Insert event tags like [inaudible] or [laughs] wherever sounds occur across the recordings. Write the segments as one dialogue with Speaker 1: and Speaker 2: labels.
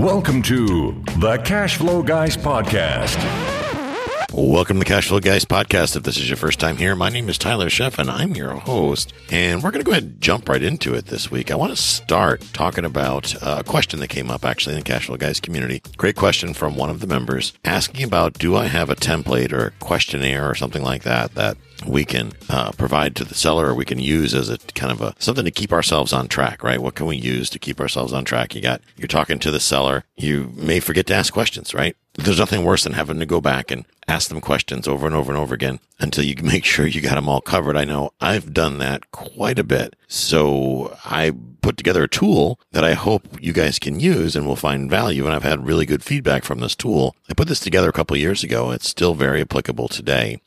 Speaker 1: Welcome to the Cash Flow Guys Podcast.
Speaker 2: Welcome to the Cash Flow Guys podcast. If this is your first time here, my name is Tyler Sheff and I'm your host. And we're going to go ahead and jump right into it this week. I want to start talking about a question that came up actually in the Cashflow Guys community. Great question from one of the members asking about do I have a template or a questionnaire or something like that that we can uh, provide to the seller or we can use as a kind of a something to keep ourselves on track, right? What can we use to keep ourselves on track? You got, you're talking to the seller. You may forget to ask questions, right? There's nothing worse than having to go back and ask them questions over and over and over again until you [laughs] make sure you got them all covered. I know I've done that quite a bit. So I put together a tool that I hope you guys can use and will find value. And I've had really good feedback from this tool. I put this together a couple years ago. It's still very applicable today.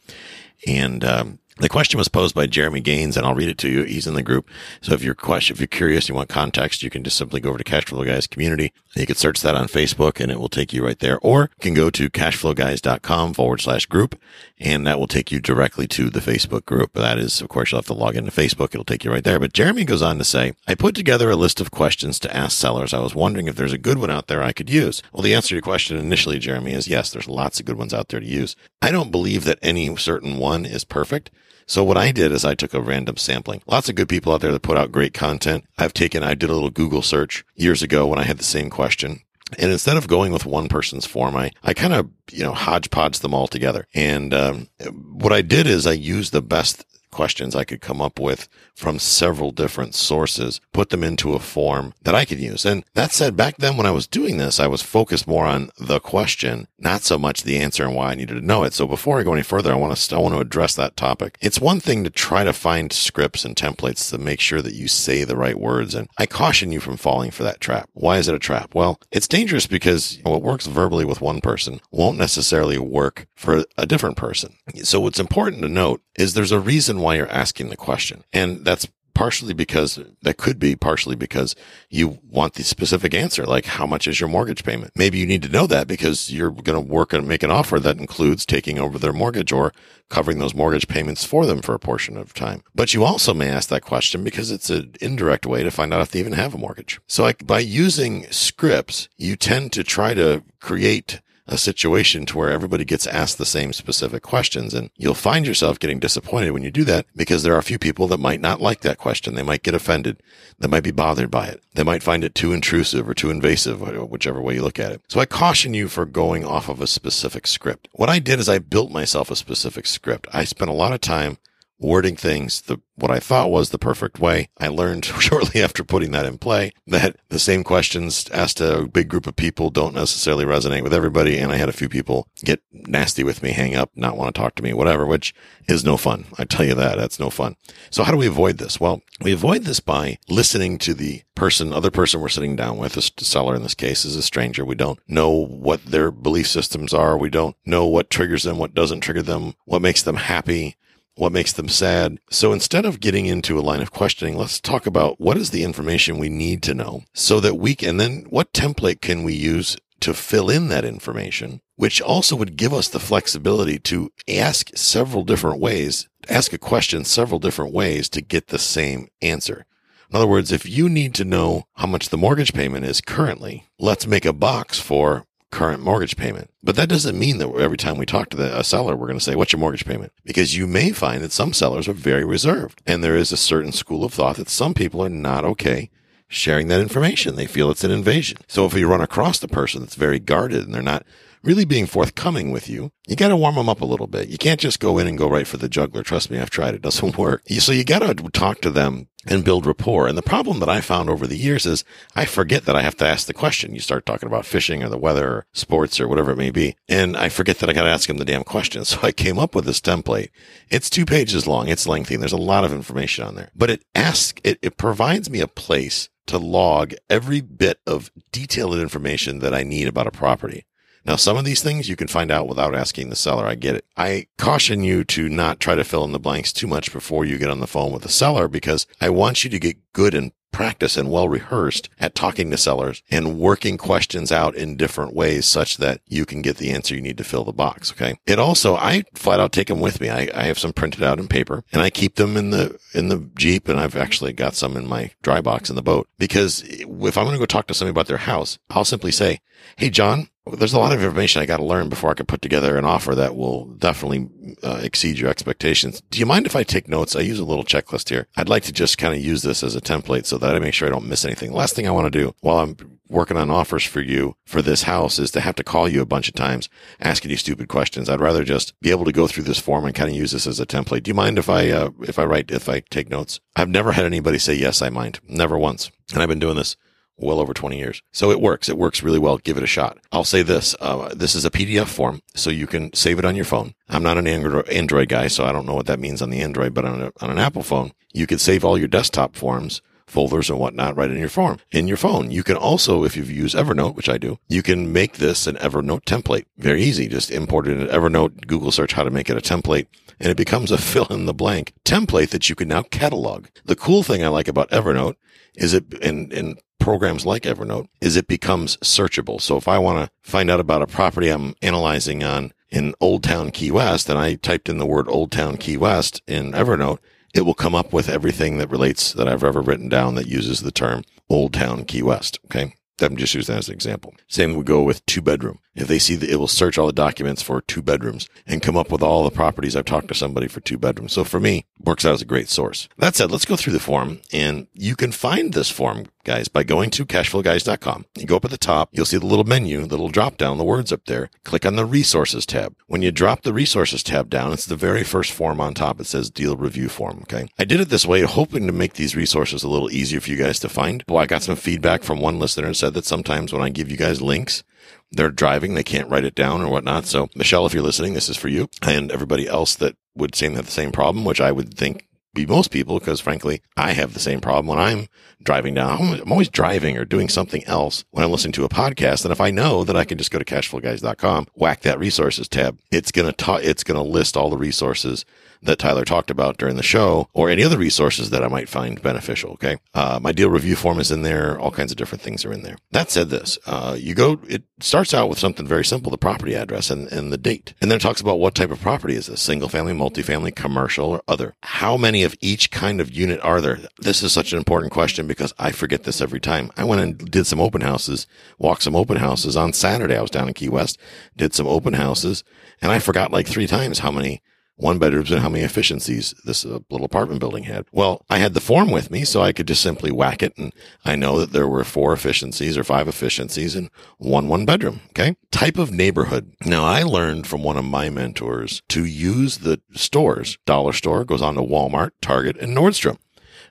Speaker 2: And um, the question was posed by Jeremy Gaines, and I'll read it to you. He's in the group. So if you're question, if you're curious, you want context, you can just simply go over to Cashflow Guys community. You can search that on Facebook and it will take you right there. Or you can go to cashflowguys.com forward slash group and that will take you directly to the Facebook group. That is, of course, you'll have to log into Facebook. It'll take you right there. But Jeremy goes on to say, I put together a list of questions to ask sellers. I was wondering if there's a good one out there I could use. Well, the answer to your question initially, Jeremy, is yes, there's lots of good ones out there to use. I don't believe that any certain one is perfect. So what I did is I took a random sampling. Lots of good people out there that put out great content. I've taken, I did a little Google search years ago when I had the same question. And instead of going with one person's form, I, I kind of, you know, hodgepodge them all together. And um, what I did is I used the best questions I could come up with from several different sources, put them into a form that I could use. And that said, back then when I was doing this, I was focused more on the question, not so much the answer and why I needed to know it. So before I go any further, I want to, I want to address that topic. It's one thing to try to find scripts and templates to make sure that you say the right words. And I caution you from falling for that trap. Why is it a trap? Well, it's dangerous because what works verbally with one person won't necessarily work for a different person. So what's important to note is there's a reason why you're asking the question. And that's partially because that could be partially because you want the specific answer, like how much is your mortgage payment? Maybe you need to know that because you're going to work and make an offer that includes taking over their mortgage or covering those mortgage payments for them for a portion of time. But you also may ask that question because it's an indirect way to find out if they even have a mortgage. So like by using scripts, you tend to try to create a situation to where everybody gets asked the same specific questions. And you'll find yourself getting disappointed when you do that because there are a few people that might not like that question. They might get offended. They might be bothered by it. They might find it too intrusive or too invasive, whichever way you look at it. So I caution you for going off of a specific script. What I did is I built myself a specific script. I spent a lot of time wording things the what I thought was the perfect way. I learned [laughs] shortly after putting that in play that the same questions asked a big group of people don't necessarily resonate with everybody. And I had a few people get nasty with me, hang up, not want to talk to me, whatever, which is no fun. I tell you that. That's no fun. So how do we avoid this? Well, we avoid this by listening to the person, other person we're sitting down with, the seller in this case is a stranger. We don't know what their belief systems are. We don't know what triggers them, what doesn't trigger them, what makes them happy what makes them sad. So instead of getting into a line of questioning, let's talk about what is the information we need to know so that we can, and then what template can we use to fill in that information, which also would give us the flexibility to ask several different ways, ask a question several different ways to get the same answer. In other words, if you need to know how much the mortgage payment is currently, let's make a box for current mortgage payment. But that doesn't mean that every time we talk to the, a seller, we're going to say, what's your mortgage payment? Because you may find that some sellers are very reserved. And there is a certain school of thought that some people are not okay sharing that information. They feel it's an invasion. So if you run across the person that's very guarded and they're not really being forthcoming with you, you got to warm them up a little bit. You can't just go in and go right for the juggler. Trust me, I've tried. It doesn't [laughs] work. So you got to talk to them and build rapport. And the problem that I found over the years is I forget that I have to ask the question. You start talking about fishing or the weather or sports or whatever it may be. And I forget that I got to ask them the damn question. [laughs] So I came up with this template. It's two pages long. It's lengthy. And there's a lot of information on there, but it asks, it, it provides me a place to log every bit of detailed information that I need about a property. Now, some of these things you can find out without asking the seller. I get it. I caution you to not try to fill in the blanks too much before you get on the phone with the seller because I want you to get good and practice and well rehearsed at talking to sellers and working questions out in different ways such that you can get the answer you need to fill the box. Okay. It also, I flat out take them with me. I, I have some printed out in paper and I keep them in the, in the Jeep and I've actually got some in my dry box in the boat because if I'm going to go talk to somebody about their house, I'll simply say, Hey, John, there's a lot of information I got to learn before I can put together an offer that will definitely uh, exceed your expectations. Do you mind if I take notes? I use a little checklist here. I'd like to just kind of use this as a template so that I make sure I don't miss anything. Last thing I want to do while I'm working on offers for you for this house is to have to call you a bunch of times asking you stupid questions. I'd rather just be able to go through this form and kind of use this as a template. Do you mind if I, uh, if I write, if I take notes? I've never had anybody say, yes, I mind. Never once. And I've been doing this well over 20 years. So it works. It works really well. Give it a shot. I'll say this. Uh, this is a PDF form, so you can save it on your phone. I'm not an Android guy, so I don't know what that means on the Android, but on, a, on an Apple phone, you can save all your desktop forms folders and whatnot right in your form in your phone. You can also, if you use Evernote, which I do, you can make this an Evernote template. Very easy. Just import it in Evernote, Google search how to make it a template, and it becomes a [laughs] fill in the blank template that you can now catalog. The cool thing I like about Evernote is it, in, and programs like Evernote is it becomes searchable. So if I want to find out about a property I'm analyzing on in Old Town Key West and I typed in the word Old Town Key West in Evernote, it will come up with everything that relates that I've ever written down that uses the term Old Town Key West. Okay. I'm just using that as an example. Same would go with two bedroom. If they see that it will search all the documents for two bedrooms and come up with all the properties I've talked to somebody for two bedrooms. So for me, works out as a great source. That said, let's go through the form and you can find this form, guys, by going to cashflowguys.com. You go up at the top, you'll see the little menu, the little drop down, the words up there. Click on the resources tab. When you drop the resources tab down, it's the very first form on top. It says deal review form. Okay. I did it this way, hoping to make these resources a little easier for you guys to find. Well, I got some feedback from one listener and said that sometimes when I give you guys links, they're driving, they can't write it down or whatnot. So, Michelle, if you're listening, this is for you and everybody else that would seem to have the same problem, which I would think be most people, because frankly, I have the same problem when I'm driving down. I'm always driving or doing something else when I'm listening to a podcast. And if I know that I can just go to cashflowguys.com, whack that resources tab, it's going to ta- it's going to list all the resources that Tyler talked about during the show or any other resources that I might find beneficial. Okay. Uh, my deal review form is in there. All kinds of different things are in there. That said this, uh, you go, it starts out with something very simple, the property address and, and the date. And then it talks about what type of property is this single family, multifamily, commercial or other. How many of each kind of unit are there? This is such an important question because I forget this every time. I went and did some open houses, walked some open houses on Saturday. I was down in Key West, did some open houses and I forgot like three times how many one bedrooms and how many efficiencies this uh, little apartment building had. Well, I had the form with me, so I could just simply whack it, and I know that there were four efficiencies or five efficiencies and one one bedroom. Okay. Type of neighborhood. Now, I learned from one of my mentors to use the stores. Dollar store goes on to Walmart, Target, and Nordstrom.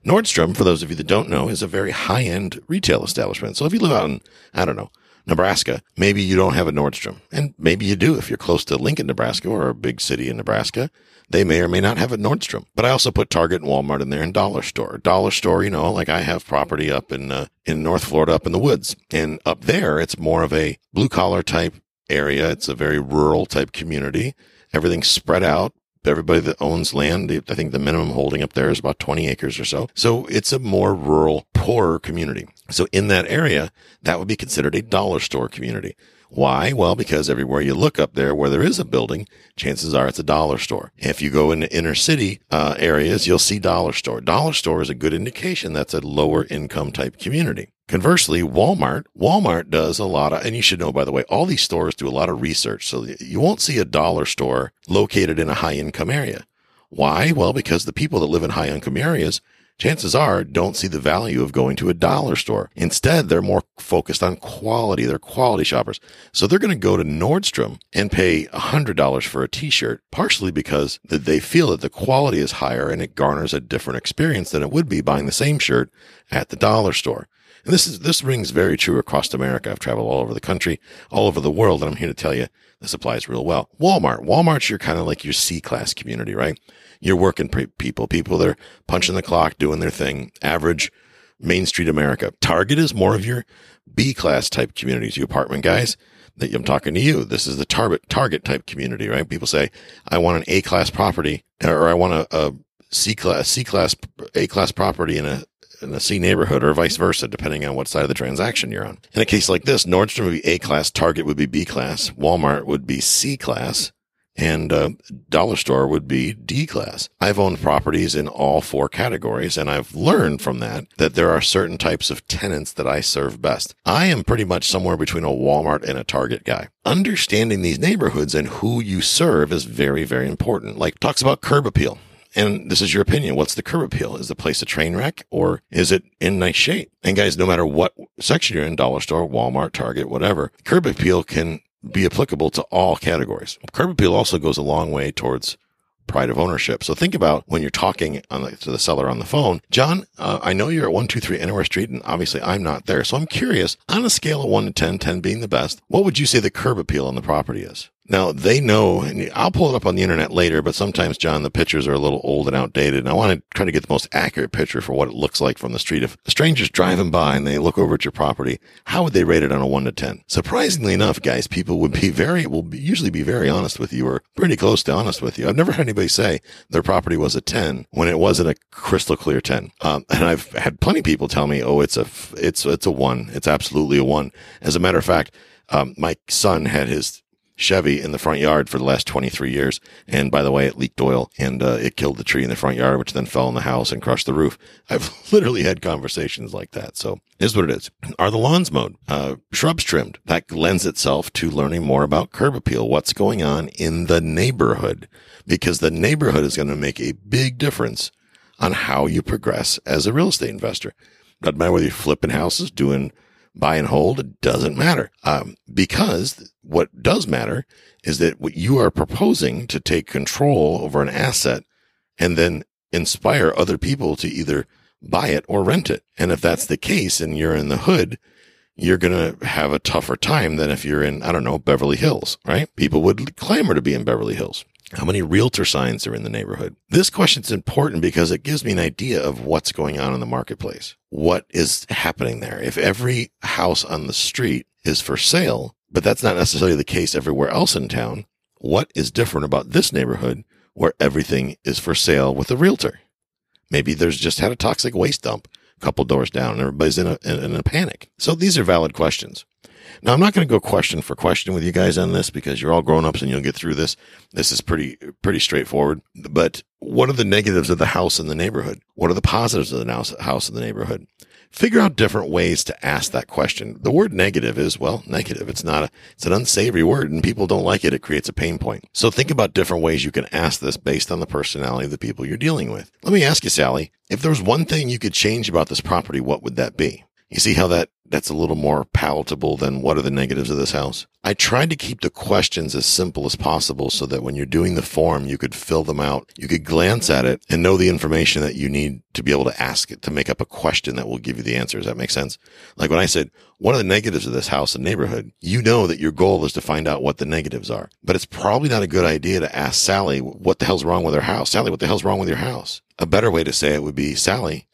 Speaker 2: Nordstrom, for those of you that don't know, is a very high end retail establishment. So if you live out in, I don't know, Nebraska. Maybe you don't have a Nordstrom and maybe you do if you're close to Lincoln, Nebraska or a big city in Nebraska. They may or may not have a Nordstrom, but I also put Target and Walmart in there and Dollar Store. Dollar Store, you know, like I have property up in, uh, in North Florida up in the woods and up there, it's more of a blue collar type area. It's a very rural type community. Everything's spread out everybody that owns land, I think the minimum holding up there is about 20 acres or so. So it's a more rural, poorer community. So in that area, that would be considered a dollar store community. Why? Well, because everywhere you look up there where there is a building, chances are it's a dollar store. If you go into inner city uh, areas, you'll see dollar store. Dollar store is a good indication that's a lower income type community. Conversely, Walmart, Walmart does a lot of, and you should know, by the way, all these stores do a lot of research. So you won't see a dollar store located in a high income area. Why? Well, because the people that live in high income areas chances are don't see the value of going to a dollar store. Instead, they're more focused on quality. They're quality shoppers. So they're going to go to Nordstrom and pay $100 for a t-shirt, partially because they feel that the quality is higher and it garners a different experience than it would be buying the same shirt at the dollar store. And this is, this rings very true across America. I've traveled all over the country, all over the world. And I'm here to tell you this applies real well. Walmart, Walmart's your kind of like your C class community, right? You're working people, people that are punching the clock, doing their thing, average Main Street America. Target is more of your B class type communities, you apartment guys. that I'm talking to you. This is the target target type community, right? People say, I want an A class property or I want a, a C class, C class, A class property in a in a C neighborhood or vice versa, depending on what side of the transaction you're on. In a case like this, Nordstrom would be A class, Target would be B class, Walmart would be C class, and uh, dollar store would be D class. I've owned properties in all four categories, and I've learned from that that there are certain types of tenants that I serve best. I am pretty much somewhere between a Walmart and a Target guy. Understanding these neighborhoods and who you serve is very, very important. Like talks about curb appeal. And this is your opinion. What's the curb appeal? Is the place a train wreck or is it in nice shape? And guys, no matter what section you're in, dollar store, Walmart, Target, whatever, curb appeal can be applicable to all categories. Curb appeal also goes a long way towards pride of ownership. So think about when you're talking the, to the seller on the phone, John, uh, I know you're at 123 Anywhere Street and obviously I'm not there. So I'm curious on a scale of one to 10, 10 being the best, what would you say the curb appeal on the property is? Now they know, and I'll pull it up on the internet later, but sometimes, John, the pictures are a little old and outdated. And I want to try to get the most accurate picture for what it looks like from the street. If stranger's driving by and they look over at your property, how would they rate it on a one to 10? Surprisingly enough, guys, people would be very, will be, usually be very honest with you or pretty close to honest with you. I've never had anybody say their property was a 10 when it wasn't a crystal clear 10. Um, and I've had plenty of people tell me, oh, it's a, it's, it's a one. It's absolutely a one. As a matter of fact, um, my son had his Chevy in the front yard for the last 23 years. And by the way, it leaked oil and uh, it killed the tree in the front yard, which then fell in the house and crushed the roof. [laughs] I've literally had conversations like that. So is what it is. Are the lawns mowed? Uh, shrubs trimmed? That lends itself to learning more about curb appeal. What's going on in the neighborhood? Because the neighborhood is going to make a big difference on how you progress as a real estate investor. Doesn't matter whether you're flipping houses, doing buy and hold, it doesn't matter. Um, because what does matter is that what you are proposing to take control over an asset and then inspire other people to either buy it or rent it. And if that's the case and you're in the hood, you're going to have a tougher time than if you're in, I don't know, Beverly Hills, right? People would clamor to be in Beverly Hills. How many realtor signs are in the neighborhood? This question is important because it gives me an idea of what's going on in the marketplace. What is happening there? If every house on the street is for sale, but that's not necessarily the case everywhere else in town, what is different about this neighborhood where everything is for sale with a realtor? Maybe there's just had a toxic waste dump a couple doors down and everybody's in a, in a panic. So these are valid questions. Now, I'm not going to go question for question with you guys on this because you're all grown ups and you'll get through this. This is pretty, pretty straightforward. But what are the negatives of the house in the neighborhood? What are the positives of the house in the neighborhood? Figure out different ways to ask that question. The word negative is, well, negative. It's not a, it's an unsavory word and people don't like it. It creates a pain point. So think about different ways you can ask this based on the personality of the people you're dealing with. Let me ask you, Sally, if there was one thing you could change about this property, what would that be? You see how that that's a little more palatable than what are the negatives of this house. I tried to keep the questions as simple as possible so that when you're doing the form, you could fill them out. You could glance at it and know the information that you need to be able to ask it to make up a question that will give you the answer. Does that make sense? Like when I said, what are the negatives of this house and neighborhood? You know that your goal is to find out what the negatives are, but it's probably not a good idea to ask Sally, what the hell's wrong with her house? Sally, what the hell's wrong with your house? A better way to say it would be, Sally,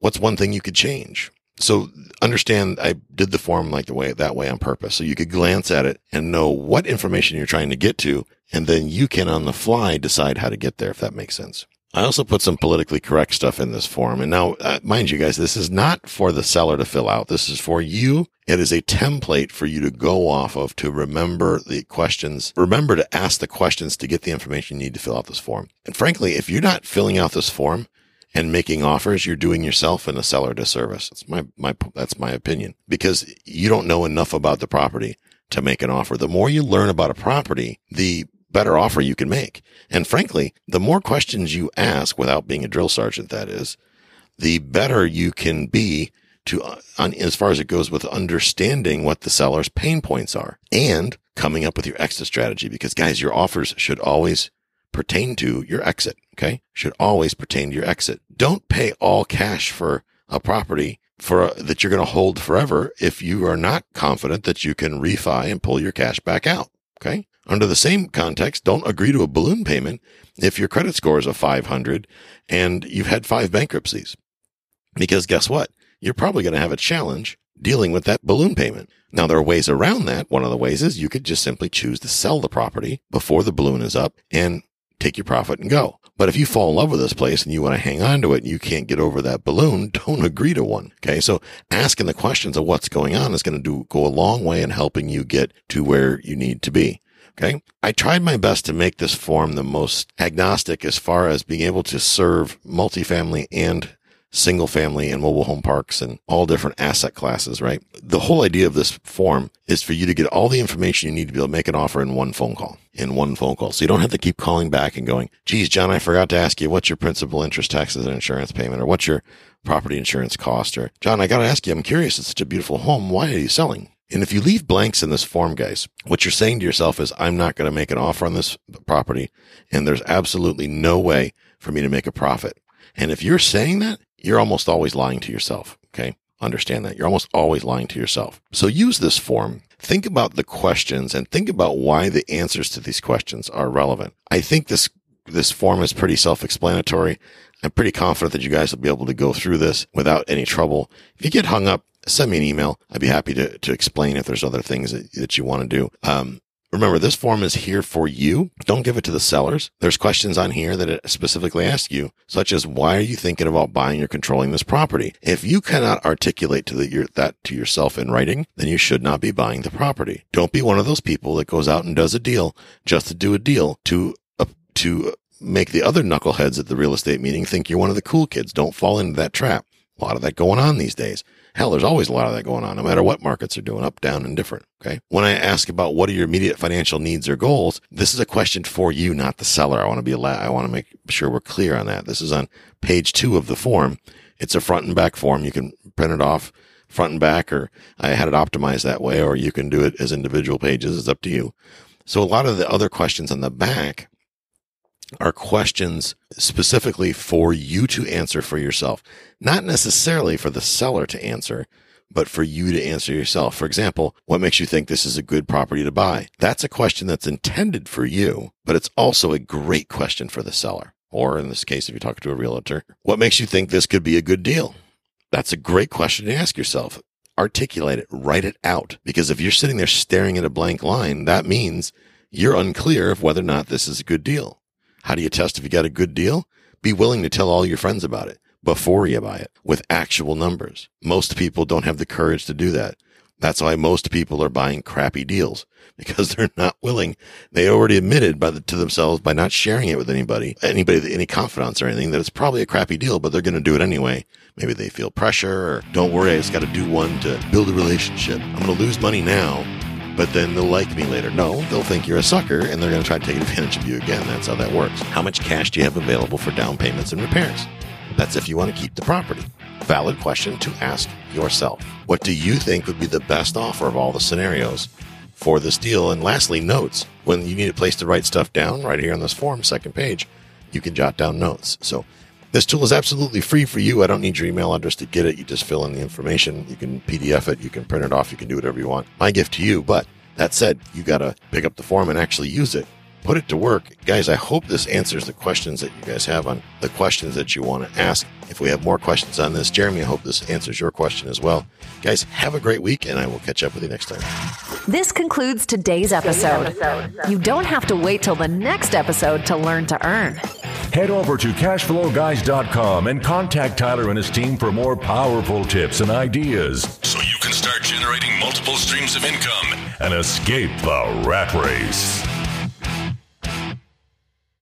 Speaker 2: what's one thing you could change? So understand I did the form like the way that way on purpose. So you could glance at it and know what information you're trying to get to. And then you can on the fly decide how to get there, if that makes sense. I also put some politically correct stuff in this form. And now, uh, mind you guys, this is not for the seller to fill out. This is for you. It is a template for you to go off of to remember the questions. Remember to ask the questions to get the information you need to fill out this form. And frankly, if you're not filling out this form, and making offers, you're doing yourself and the seller a disservice. That's my, my, that's my opinion because you don't know enough about the property to make an offer. The more you learn about a property, the better offer you can make. And frankly, the more questions you ask without being a drill sergeant, that is, the better you can be to, uh, on, as far as it goes with understanding what the seller's pain points are and coming up with your exit strategy. Because guys, your offers should always pertain to your exit. Okay. Should always pertain to your exit. Don't pay all cash for a property for a, that you're going to hold forever if you are not confident that you can refi and pull your cash back out. Okay. Under the same context, don't agree to a balloon payment if your credit score is a 500 and you've had five bankruptcies. Because guess what? You're probably going to have a challenge dealing with that balloon payment. Now, there are ways around that. One of the ways is you could just simply choose to sell the property before the balloon is up and take your profit and go. But if you fall in love with this place and you want to hang on to it and you can't get over that balloon, [laughs] don't agree to one. Okay. So asking the questions of what's going on is going to do, go a long way in helping you get to where you need to be. Okay. I tried my best to make this form the most agnostic as far as being able to serve multifamily and single family and mobile home parks and all different asset classes, right? The whole idea of this form is for you to get all the information you need to be able to make an offer in one phone call, in one phone call. So you don't have to keep calling back and going, geez, John, I forgot to ask you what's your principal interest taxes and insurance payment or what's your property insurance cost or John, I got to ask you, I'm curious. It's such a beautiful home. Why are you selling? And if you leave blanks in this form, guys, what you're saying to yourself is, I'm not going to make an offer on this property and there's absolutely no way for me to make a profit. And if you're saying that, you're almost always lying to yourself. Okay. Understand that. You're almost always lying to yourself. So use this form. Think about the questions and think about why the answers to these questions are relevant. I think this, this form is pretty self-explanatory. I'm pretty confident that you guys will be able to go through this without any trouble. If you get hung up, send me an email. I'd be happy to, to explain if there's other things that, that you want to do. Um, Remember, this form is here for you. Don't give it to the sellers. There's questions on here that it specifically asks you, such as why are you thinking about buying or controlling this property? If you cannot articulate to the, your, that to yourself in writing, then you should not be buying the property. Don't be one of those people that goes out and does a deal just to do a deal to, uh, to make the other knuckleheads at the real estate meeting think you're one of the cool kids. Don't fall into that trap. A lot of that going on these days. Hell, there's always a lot of that going on, no matter what markets are doing, up, down, and different. Okay. When I ask about what are your immediate financial needs or goals, this is a question for you, not the seller. I want to be allowed, I want to make sure we're clear on that. This is on page two of the form. It's a front and back form. You can print it off front and back, or I had it optimized that way, or you can do it as individual pages. It's up to you. So a lot of the other questions on the back are questions specifically for you to answer for yourself, not necessarily for the seller to answer, but for you to answer yourself. For example, what makes you think this is a good property to buy? That's a question that's intended for you, but it's also a great question for the seller. Or in this case, if you're talking to a realtor, what makes you think this could be a good deal? That's a great question to ask yourself. Articulate it, write it out. Because if you're sitting there staring at a blank line, that means you're unclear of whether or not this is a good deal. How do you test if you got a good deal? Be willing to tell all your friends about it before you buy it with actual numbers. Most people don't have the courage to do that. That's why most people are buying crappy deals [laughs] because they're not willing. They already admitted the, to themselves by not sharing it with anybody, anybody, any confidants or anything that it's probably a crappy deal, but they're going to do it anyway. Maybe they feel pressure or don't worry. I just got to do one to build a relationship. I'm going to lose money now but then they'll like me later. No, they'll think you're a sucker and they're going to try to take advantage of you again. That's how that works. How much cash do you have available for down payments and repairs? That's if you want to keep the property. Valid question to ask yourself. What do you think would be the best offer of all the scenarios for this deal? And lastly, notes. When you need a place to write stuff down, right here on this form, second page, you can jot down notes. So this tool is absolutely free for you. I don't need your email address to get it. You just fill in the information. You can PDF it. You can print it off. You can do whatever you want. My gift to you. But that said, you got to pick up the form and actually use it. Put it to work. Guys, I hope this answers the questions that you guys have on the questions that you want to ask. If we have more questions on this, Jeremy, I hope this answers your question as well. Guys, have a great week and I will catch up with you next time.
Speaker 3: This concludes today's episode. You don't have to wait till the next episode to learn to earn.
Speaker 1: Head over to cashflowguys.com and contact Tyler and his team for more powerful tips and ideas so you can start generating multiple streams of income and escape the rat race.